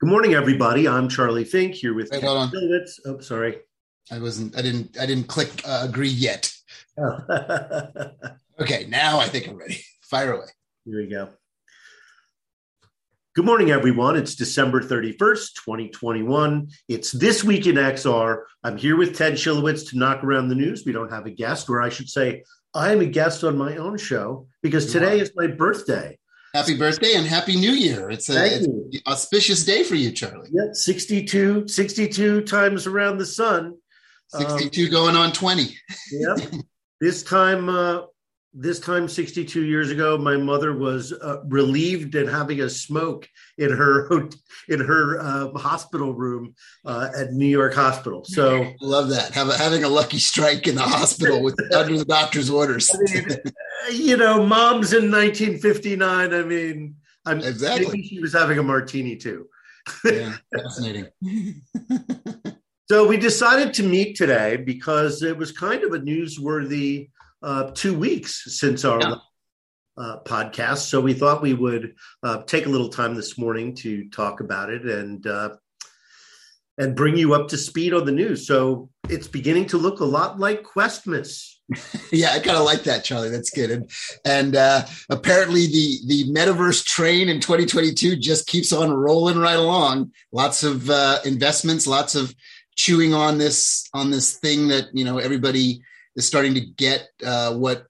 Good morning, everybody. I'm Charlie Fink here with Wait, hold on. Oh, sorry. I wasn't. I didn't. I didn't click uh, agree yet. Oh. Okay, now I think I'm ready. Fire away. Here we go. Good morning, everyone. It's December 31st, 2021. It's This Week in XR. I'm here with Ted Schilowitz to knock around the news. We don't have a guest, or I should say, I'm a guest on my own show because You today are. is my birthday. Happy birthday and happy New Year. It's a it's an auspicious day for you, Charlie. Yep, 62, 62 times around the sun. Um, 62 going on 20. Yep. this time, uh, this time, 62 years ago, my mother was uh, relieved and having a smoke in her in her uh, hospital room uh, at New York Hospital. So, Love that. Have a, having a lucky strike in the hospital with under the doctor's orders. I mean, you know, mom's in 1959. I mean, I'm Exactly. maybe she was having a martini too. yeah, fascinating. So we decided to meet today because it was kind of a newsworthy uh, two weeks since our Yeah. uh, podcast. So we thought we would uh, take a little time this morning to talk about it and uh, and bring you up to speed on the news. So it's beginning to look a lot like Questmas. yeah, I kind of like that, Charlie. That's good. And and uh, apparently the the metaverse train in 2022 just keeps on rolling right along. Lots of uh, investments, lots of chewing on this on this thing that you know everybody is starting to get uh, what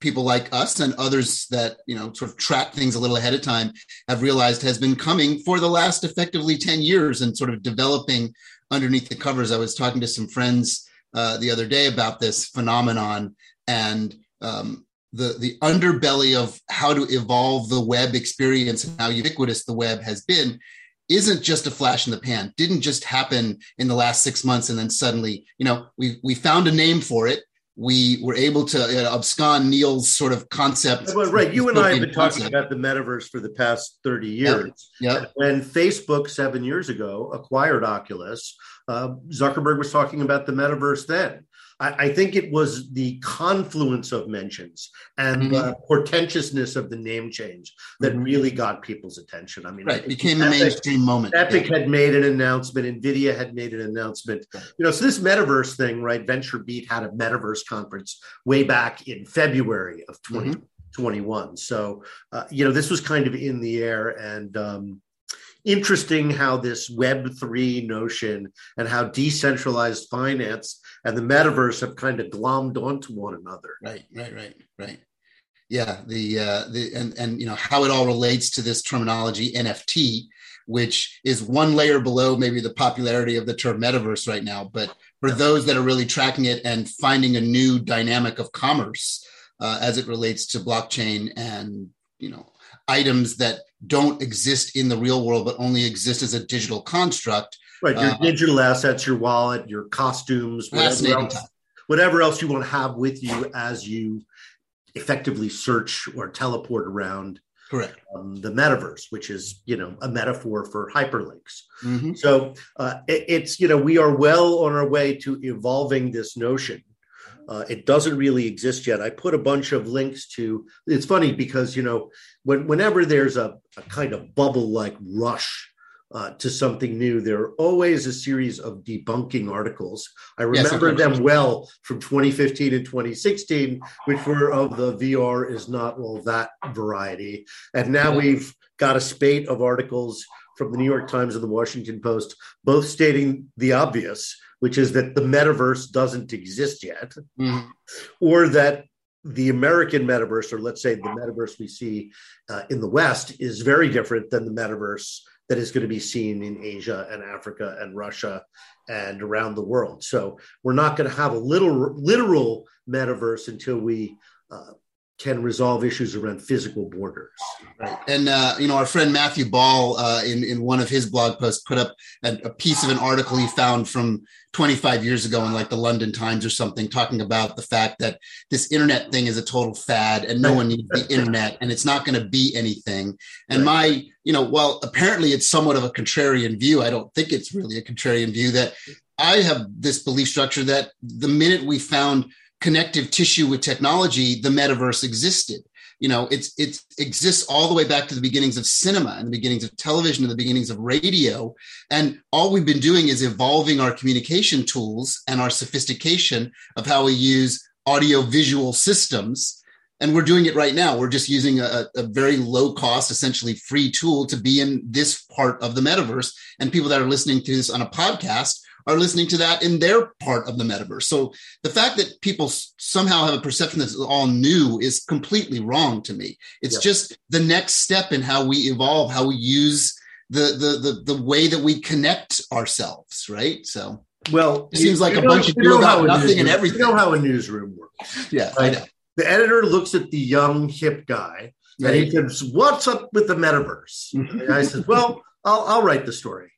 people like us and others that you know sort of track things a little ahead of time have realized has been coming for the last effectively 10 years and sort of developing underneath the covers. I was talking to some friends uh, the other day about this phenomenon and um, the the underbelly of how to evolve the web experience and how ubiquitous the web has been isn't just a flash in the pan. Didn't just happen in the last six months and then suddenly you know we we found a name for it we were able to uh, abscond Neal's sort of concept Well, right, you and I have been talking about the metaverse for the past 30 years. Yep. When Facebook seven years ago acquired Oculus, uh, Zuckerberg was talking about the metaverse then. I, I think it was the confluence of mentions and Mhm. the portentousness of the name change that Mhm. really got people's attention. I mean, right became a mainstream moment Epic Yeah. had made an announcement, Nvidia had made an announcement. You know, so this metaverse thing, right? Venture Beat had a metaverse conference way back in February of 2021. So, uh, you know, this was kind of in the air and um, interesting how this Web3 notion and how decentralized finance and the metaverse have kind of glommed onto one another. right right right right. Yeah the uh the and and you know how it all relates to this terminology nft which is one layer below maybe the popularity of the term metaverse right now. But for those that are really tracking it and finding a new dynamic of commerce uh, as it relates to blockchain and you know items that don't exist in the real world but only exist as a digital construct Right. Your Uh, digital assets, your wallet, your costumes, whatever else, time whatever else you want to have with you as you effectively search or teleport around correct um, the metaverse, which is, you know, a metaphor for hyperlinks. Mhm. So uh, it- it's, you know, we are well on our way to evolving this notion. Uh, it doesn't really exist yet. I put a bunch of links to. It's funny because you know, when whenever there's a, a kind of bubble like rush uh, to something new, there are always a series of debunking articles. I remember course. them well from 2015 and 2016, which were of the VR is not all that variety. And now we've got a spate of articles from the New York Times and the Washington Post, both stating the obvious, which is that the metaverse doesn't exist yet, Mhm. or that the American metaverse, or let's say the metaverse we see uh, in the West, is very different than the metaverse that is going to be seen in Asia and Africa and Russia and around the world. So we're not going to have a little literal metaverse until we uh, can resolve issues around physical borders. Right. And uh, you know, our friend Matthew Ball, uh, in in one of his blog posts, put up a, a piece of an article he found from 25 years ago in like the London Times or something, talking about the fact that this internet thing is a total fad, and no one needs the internet, and it's not going to be anything. And my, you know, well, apparently it's somewhat of a contrarian view. I don't think it's really a contrarian view that I have this belief structure that the minute we found connective tissue with technology, the metaverse existed. You know it's it exists all the way back to the beginnings of cinema and the beginnings of television and the beginnings of radio. And all we've been doing is evolving our communication tools and our sophistication of how we use audio visual systems. And we're doing it right now. We're just using a, a, very low cost essentially free tool to be in this part of the metaverse. And people that are listening to this on a podcast are listening to that in their part of the metaverse. So the fact that people somehow have a perception that's all new is completely wrong to me. It's yeah. just the next step in how we evolve, how we use the the the, the way that we connect ourselves, right? So well, it seems like a know, bunch of people got nothing and everything. You know how a newsroom works. Yeah, right? I know. The editor looks at the young hip guy right. and he says, "What's up with the metaverse?" Mm-hmm. and the guy says, "Well, I'll, I'll write the story."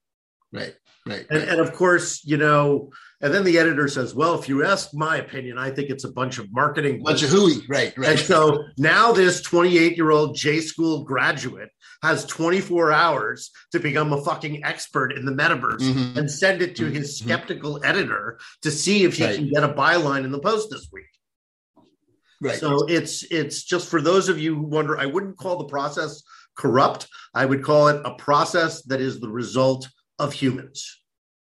Right. Right. And, and of course, you know, and then the editor says, "Well, if you ask my opinion, I think it's a bunch of marketing, bunch of hooey." Right, right. And so now this 28-year-old J school graduate has 24 hours to become a fucking expert in the metaverse mm-hmm. and send it to mm-hmm. his skeptical editor to see if he right. can get a byline in the post this week. Right. So it's it's just for those of you who wonder, I wouldn't call the process corrupt. I would call it a process that is the result of humans.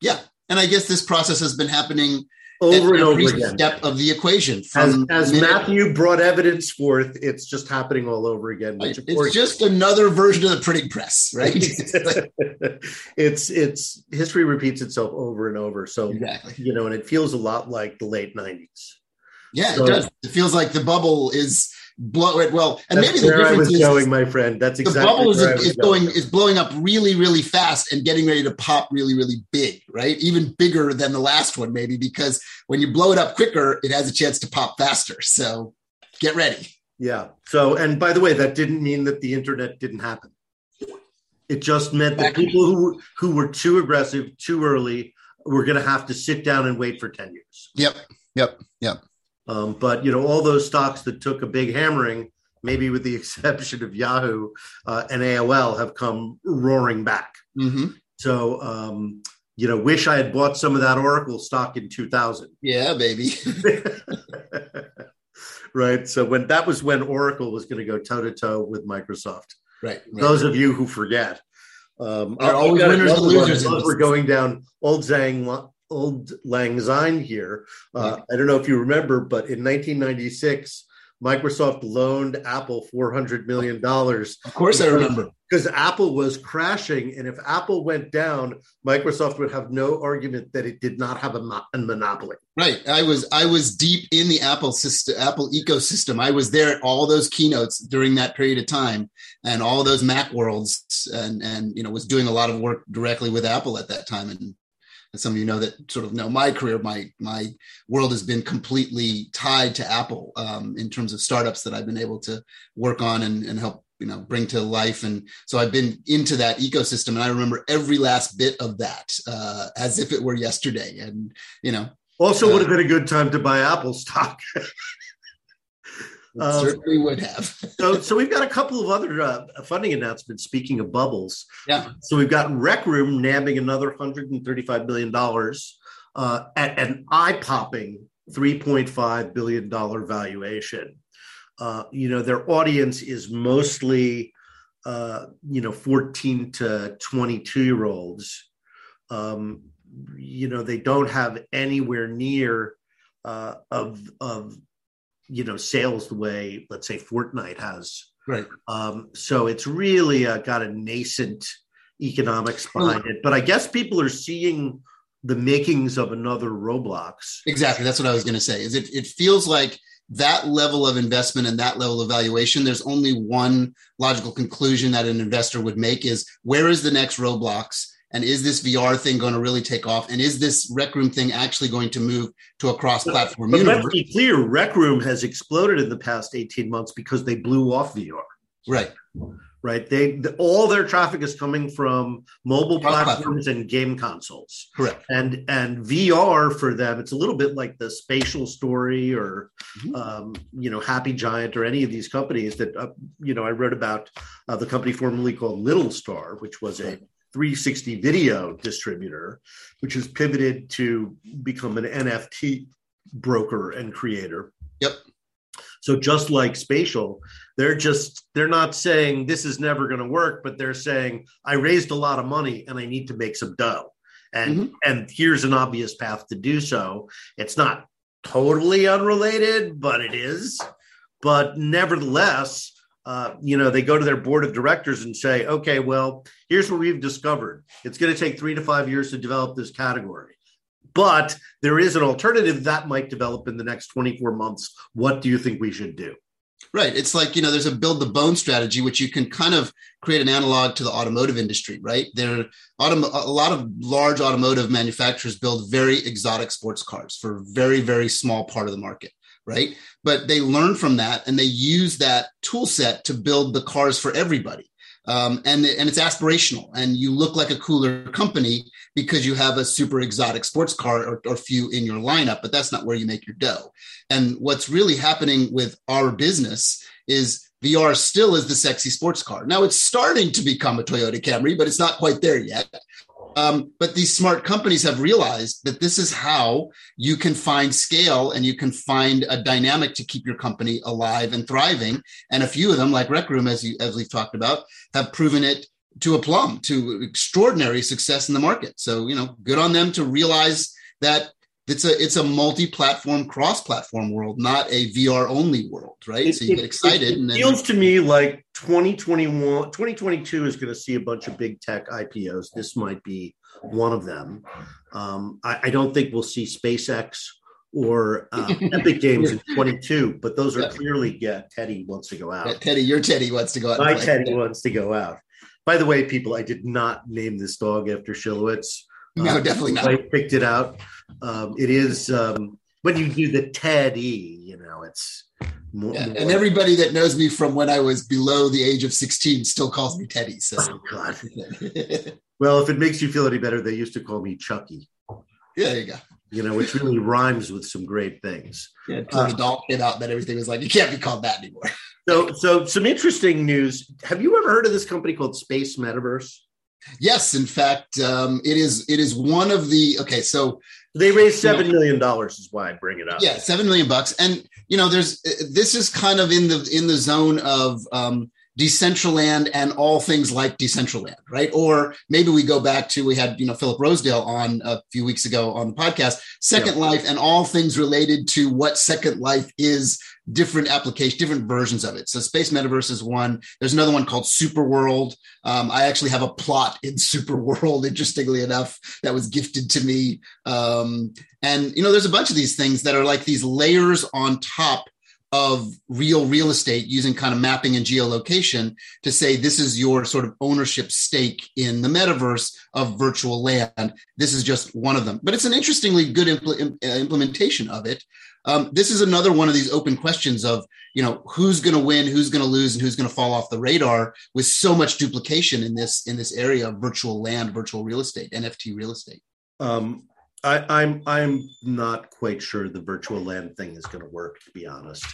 Yeah. And I guess this process has been happening over and over again. Step of the equation. as, as Matthew brought evidence forth, it's just happening all over again. Which it's course, just another version of the printing press, right? it's it's history repeats itself over and over. So exactly, you know, and it feels a lot like the late nineties. Yeah, so, it does. It feels like the bubble is blow it well and That's maybe the difference is going my friend. That's exactly the bubble is, is going, going is blowing up really really fast and getting ready to pop really really big right? Even bigger than the last one maybe because when you blow it up quicker it has a chance to pop faster. So get ready. Yeah. So and by the way that didn't mean that the internet didn't happen. It just meant that people who who were too aggressive too early were going to have to sit down and wait for 10 years. Yep. Yep. Yep um, but you know, all those stocks that took a big hammering, maybe with the exception of Yahoo uh, and AOL, have come roaring back. Mm-hmm. So, um, you know, wish I had bought some of that Oracle stock in 2000. Yeah, baby. right. So when that was when Oracle was going to go toe to toe with Microsoft. Right, right. Those of you who forget, um, are always winners and losers. We're going down old Zhang old Lang Syne here. Uh, I don't know if you remember, but in 1996, Microsoft loaned Apple $400 million. Of course, I remember. Because Apple was crashing. And if Apple went down, Microsoft would have no argument that it did not have a, mo- a monopoly. Right. I was I was deep in the Apple system, Apple ecosystem. I was there at all those keynotes during that period of time and all those Mac worlds and, and, you know, was doing a lot of work directly with Apple at that time. And and some of you know that sort of know my career, my my world has been completely tied to Apple um, in terms of startups that I've been able to work on and, and help you know bring to life. And so i've been into that ecosystem and i remember every last bit of that uh, as if it were yesterday. And you know also uh, would have been a good time to buy apple stock Um, certainly would have. so, so we've got a couple of other uh, funding announcements. Speaking of bubbles, yeah. So we've got Rec Room nabbing another 135 billion dollars uh, at an eye-popping 3.5 billion dollar valuation. Uh, you know, their audience is mostly, uh, you know, 14 to 22 year olds. Um, you know, they don't have anywhere near uh, of of you know sales the way let's say Fortnite has. Right. Um, so it's really uh, got a nascent economics behind it, but I guess people are seeing the makings of another Roblox. Exactly. That's what I was going to say. Is it? It feels like that level of investment and that level of valuation. There's only one logical conclusion that an investor would make: is where is the next Roblox? And is this VR thing going to really take off? And is this Rec Room thing actually going to move to a cross-platform but, universe? Let's be clear: Rec Room has exploded in the past eighteen months because they blew off VR. Right. Right. They the, all their traffic is coming from mobile platforms and game consoles. Correct. And and VR for them, it's a little bit like the Spatial Story or mm-hmm. um, you know Happy Giant or any of these companies that uh, you know I wrote about uh, the company formerly called Littlstar, which was a 360 video distributor, which has pivoted to become an NFT broker and creator. Yep. So just like spatial, they're just they're not saying this is never going to work, but they're saying I raised a lot of money and I need to make some dough. And mm-hmm. and here's an obvious path to do so. It's not totally unrelated, but it is. But nevertheless, uh, you know, they go to their board of directors and say, okay, well, here's what we've discovered. It's going to take three to five years to develop this category. But there is an alternative that might develop in the next 24 months. What do you think we should do? Right. It's like, you know, there's a build the bone strategy, which you can kind of create an analog to the automotive industry, right? There autom- a lot of large automotive manufacturers build very exotic sports cars for very, very small part of the market right? But they learn from that and they use that tool set to build the cars for everybody. Um, and, and it's aspirational and you look like a cooler company because you have a super exotic sports car or, or few in your lineup, but that's not where you make your dough. And what's really happening with our business is VR still is the sexy sports car. Now it's starting to become a Toyota Camry, but it's not quite there yet. Um, but these smart companies have realized that this is how you can find scale and you can find a dynamic to keep your company alive and thriving. And a few of them, like Rec Room, as you as we've talked about, have proven it to a plum, to extraordinary success in the market. So you know, good on them to realize that it's a it's a multi-platform cross-platform world not a vr only world right? It, so you it, get excited it, it then... feels to me like 2021 2022 is going to see a bunch of big tech ipos this might be one of them. Um, I, I, don't think we'll see spacex or uh, epic games in 22 but those are yeah. clearly yeah teddy wants to go out. Yeah, teddy your teddy wants to go out my teddy wants to go out. By the way people i did not name this dog after Schilowitz no, definitely not. I picked it out. Um, it is um, when you do the Teddy, you know, it's more, yeah, more, and everybody that knows me from when I was below the age of 16 still calls me Teddy. So, oh, God. well, if it makes you feel any better, they used to call me Chucky. Yeah, there you go. You know, which really rhymes with some great things. Yeah, until uh, the dog came out, then everything was like, you can't be called that anymore. so, so some interesting news. Have you ever heard of this company called Space Metaverse? Yes, in fact, um, it is. It is one of the. Okay, so they raised seven million dollars. Is why I bring it up. Yeah, seven million bucks, and you know, there's this is kind of in the in the zone of um, Decentraland and all things like Decentraland, right? Or maybe we go back to we had you know Philip Rosedale on a few weeks ago on the podcast, Second yeah. Life, and all things related to what Second Life is, different application, different versions of it. So Space Metaverse is one. There's another one called Super World. Um, I actually have a plot in Super World, interestingly enough, that was gifted to me. Um, and you know, there's a bunch of these things that are like these layers on top of real real estate using kind of mapping and geolocation to say this is your sort of ownership stake in the metaverse of virtual land. This is just one of them, but it's an interestingly good impl- uh, implementation of it. Um, this is another one of these open questions of you know who's going to win, who's going to lose, and who's going to fall off the radar with so much duplication in this in this area of virtual land, virtual real estate, NFT real estate. Um, I, I'm I'm not quite sure the virtual land thing is going to work. To be honest,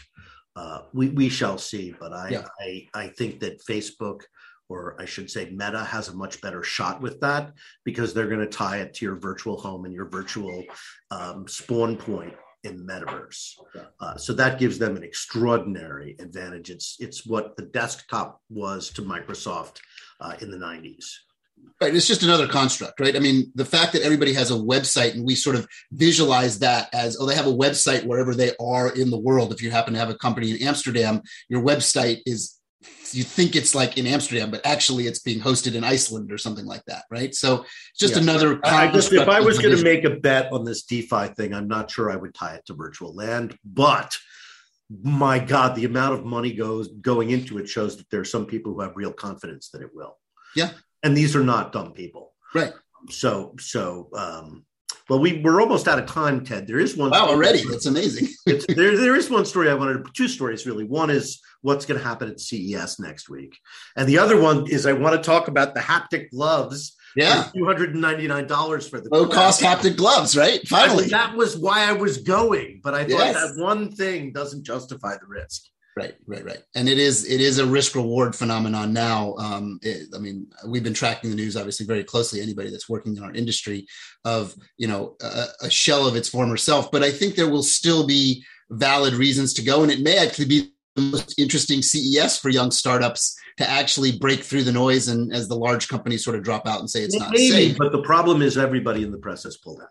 uh, we we shall see. But I, yeah. I I think that Facebook, or I should say Meta, has a much better shot with that because they're going to tie it to your virtual home and your virtual um, spawn point in metaverse. Uh, so that gives them an extraordinary advantage. It's it's what the desktop was to Microsoft uh, in the 90s. Right. It's just another construct, right? I mean, the fact that everybody has a website and we sort of visualize that as, oh, they have a website wherever they are in the world. If you happen to have a company in Amsterdam, your website is, you think it's like in Amsterdam, but actually it's being hosted in Iceland or something like that, right? So it's just yeah. another. I just, if I was going to make a bet on this DeFi thing, I'm not sure I would tie it to virtual land, but my God, the amount of money goes going into it shows that there are some people who have real confidence that it will. Yeah, and these are not dumb people. Right. So, so, um, well, we we're almost out of time, Ted. There is one. Wow, already that's amazing. there, there is one story I wanted. Two stories really. One is what's going to happen at CES next week, and the other one is I want to talk about the haptic gloves. Yeah, two hundred and ninety nine dollars for the low cost haptic gloves. Right. Finally, that was why I was going, but I thought yes. that one thing doesn't justify the risk. Right, right, right. And it is it is a risk reward phenomenon now. Um, it, I mean, we've been tracking the news obviously very closely. Anybody that's working in our industry of you know a, a shell of its former self, but I think there will still be valid reasons to go. And it may actually be the most interesting CES for young startups to actually break through the noise and as the large companies sort of drop out and say it's not safe. but the problem is everybody in the press has pulled out.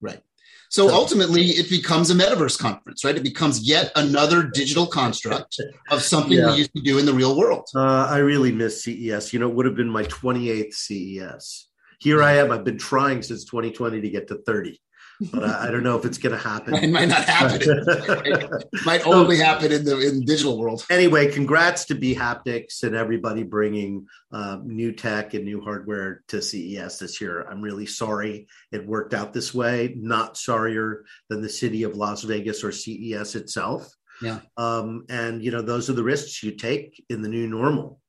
Right. So ultimately, it becomes a metaverse conference, right? It becomes yet another digital construct of something Yeah. we used to do in the real world. Uh, I really miss CES. You know, it would have been my 28th CES. Here I am. I've been trying since 2020 to get to 30, but I, I don't know if it's going to happen. It might not happen. It might only happen in the in digital world. anyway, congrats to bHaptics and everybody bringing uh, new tech and new hardware to CES this year. I'm really sorry it worked out this way. Not sorrier than the city of Las Vegas or CES itself. Yeah. Um, and you know, those are the risks you take in the new normal.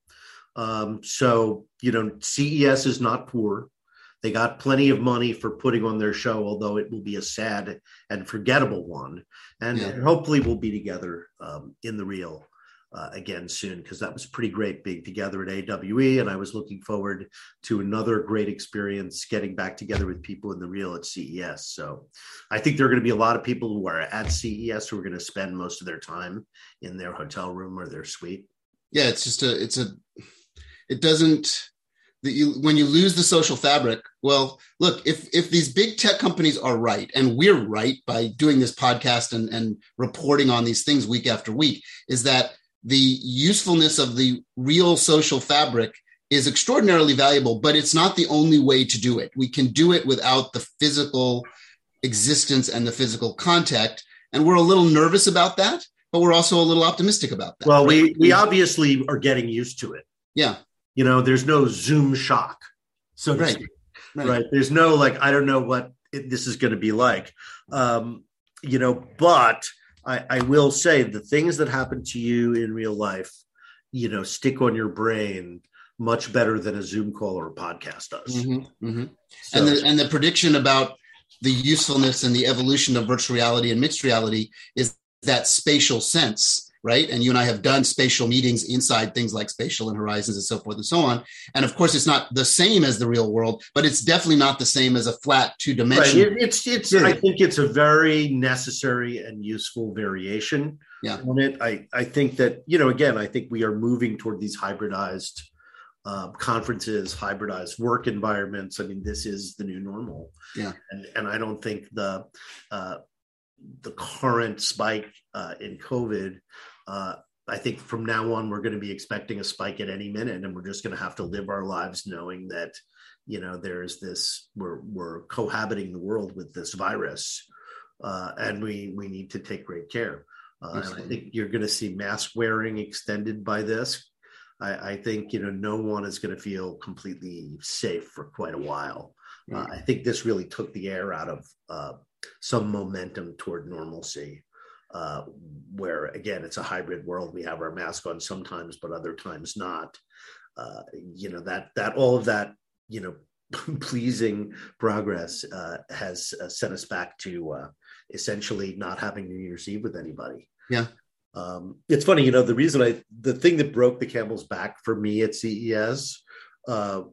Um, so you know, CES is not poor. They got plenty of money for putting on their show, although it will be a sad and forgettable one. And Yeah. hopefully, we'll be together um, in the real uh, again soon because that was pretty great being together at AWE. And I was looking forward to another great experience getting back together with people in the real at CES. So I think there are going to be a lot of people who are at CES who are going to spend most of their time in their hotel room or their suite. Yeah, it's just a it's a it doesn't that you when you lose the social fabric well look if if these big tech companies are right and we're right by doing this podcast and and reporting on these things week after week is that the usefulness of the real social fabric is extraordinarily valuable but it's not the only way to do it. We can do it without the physical existence and the physical contact and we're a little nervous about that but we're also a little optimistic about that. Well, we we obviously are getting used to it. yeah You know, there's no Zoom shock, so Right. speak. right there's no like i don't know what it, this is going to be like um you know but i i will say the things that happen to you in real life you know stick on your brain much better than a zoom call or a podcast does Mhm, mhm. So- and the and the prediction about the usefulness and the evolution of virtual reality and mixed reality is that spatial sense right? And you and i have done spatial meetings inside things like spatial and horizons and so forth and so on. And of course it's not the same as the real world but it's definitely not the same as a flat two right. Dimension it, it's it's i think it's a very necessary and useful variation Yeah. on it. I i think that you know again i think we are moving toward these hybridized uh, conferences hybridized work environments. I mean this is the new normal. Yeah. and and i don't think the uh the current spike uh in covid uh I think from now on we're going to be expecting a spike at any minute, and we're just going to have to live our lives knowing that you know there's this we're we're cohabiting the world with this virus uh, and we we need to take great care. Uh, i think you're going to see mask wearing extended by this. I, I think you know no one is going to feel completely safe for quite a while. Uh, i think this really took the air out of uh, some momentum toward normalcy uh, where again it's a hybrid world we have our mask on sometimes but other times not uh, you know that that all of that you know pleasing progress uh, has uh, sent us back to uh, essentially not having New Year's Eve with anybody. Yeah. Um, it's funny, you know, the reason I, the thing that broke the camel's back for me at CES uh,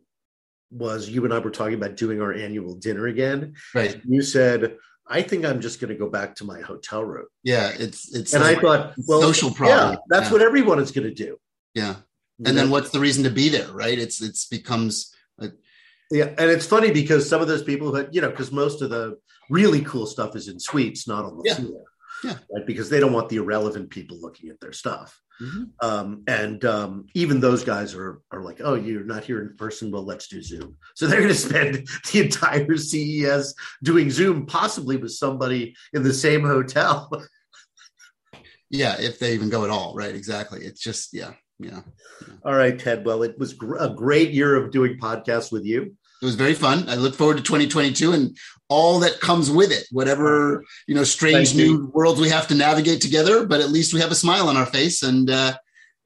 was you and I were talking about doing our annual dinner again. right You said, I think I'm just going to go back to my hotel room. yeah it's it's And like I thought, well, social yeah, that's yeah. what everyone is going to do. yeah You and then know? what's the reason to be there right it's it's becomes Yeah, and it's funny because some of those people that you know, because most of the really cool stuff is in suites, not on the Yeah. floor. Yeah. Right, because they don't want the irrelevant people looking at their stuff. Mhm. Um, and um, even those guys are are like, oh, you're not here in person. Well, let's do Zoom. So they're going to spend the entire CES doing Zoom, possibly with somebody in the same hotel. yeah if they even go at all right exactly it's just yeah yeah All right, Ted. Well, it was gr- a great year of doing podcasts with you. It was very fun. I look forward to 2022 and all that comes with it. Whatever you know, strange Thank you. new worlds we have to navigate together, but at least we have a smile on our face. And uh,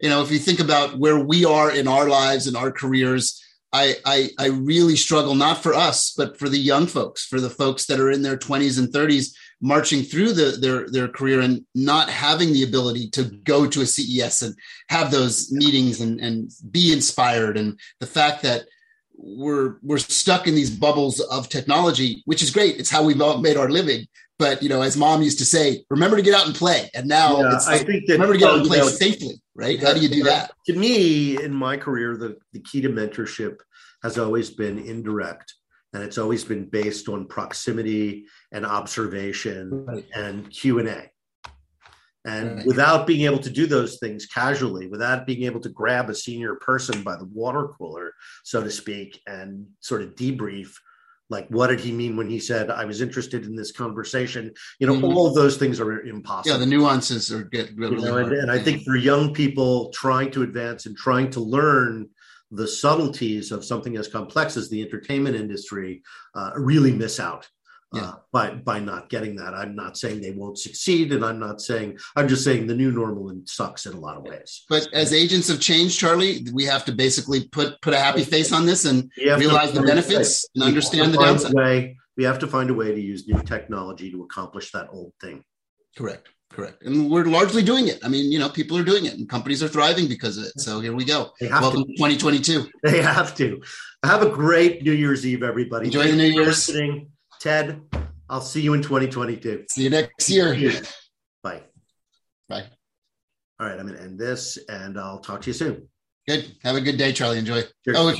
you know, if you think about where we are in our lives and our careers, I, I I really struggle not for us, but for the young folks, for the folks that are in their 20s and 30s, marching through the, their their career and not having the ability to go to a CES and have those meetings and and be inspired, and the fact that we're we're stuck in these bubbles of technology, which is great. It's how we've all made our living. but you know, as mom used to say, remember to get out and play. And now Yeah, it's I like, think that remember to get out and play you know, safely, right? How do you do that? To me, in my career, the, the key to mentorship has always been indirect, and it's always been based on proximity and observation Right. and Q and A. And Right. without being able to do those things casually, without being able to grab a senior person by the water cooler, so to speak, and sort of debrief, like what did he mean when he said I was interested in this conversation? You know, Mhm. all of those things are impossible Yeah, the nuances are get really you know, and, and I think for young people trying to advance and trying to learn the subtleties of something as complex as the entertainment industry, uh, really miss out. Yeah. Uh, by by not getting that, I'm not saying they won't succeed, and I'm not saying I'm just saying the new normal and sucks in a lot of ways. But as agents of change, Charlie, we have to basically put put a happy face on this and We have to realize the benefits and understand the downside. Way, we have to find a way to use new technology to accomplish that old thing. Correct. Correct. And we're largely doing it. I mean, you know, people are doing it and companies are thriving because of it. So here we go. Welcome to. to 2022. They have to. Have a great New Year's Eve, everybody. Enjoy the New Year's. listening. Ted, I'll see you in 2022. See you next year. Bye. Bye. All right, I'm going to end this and I'll talk to you soon. Good. Have a good day, Charlie. Enjoy. Oh,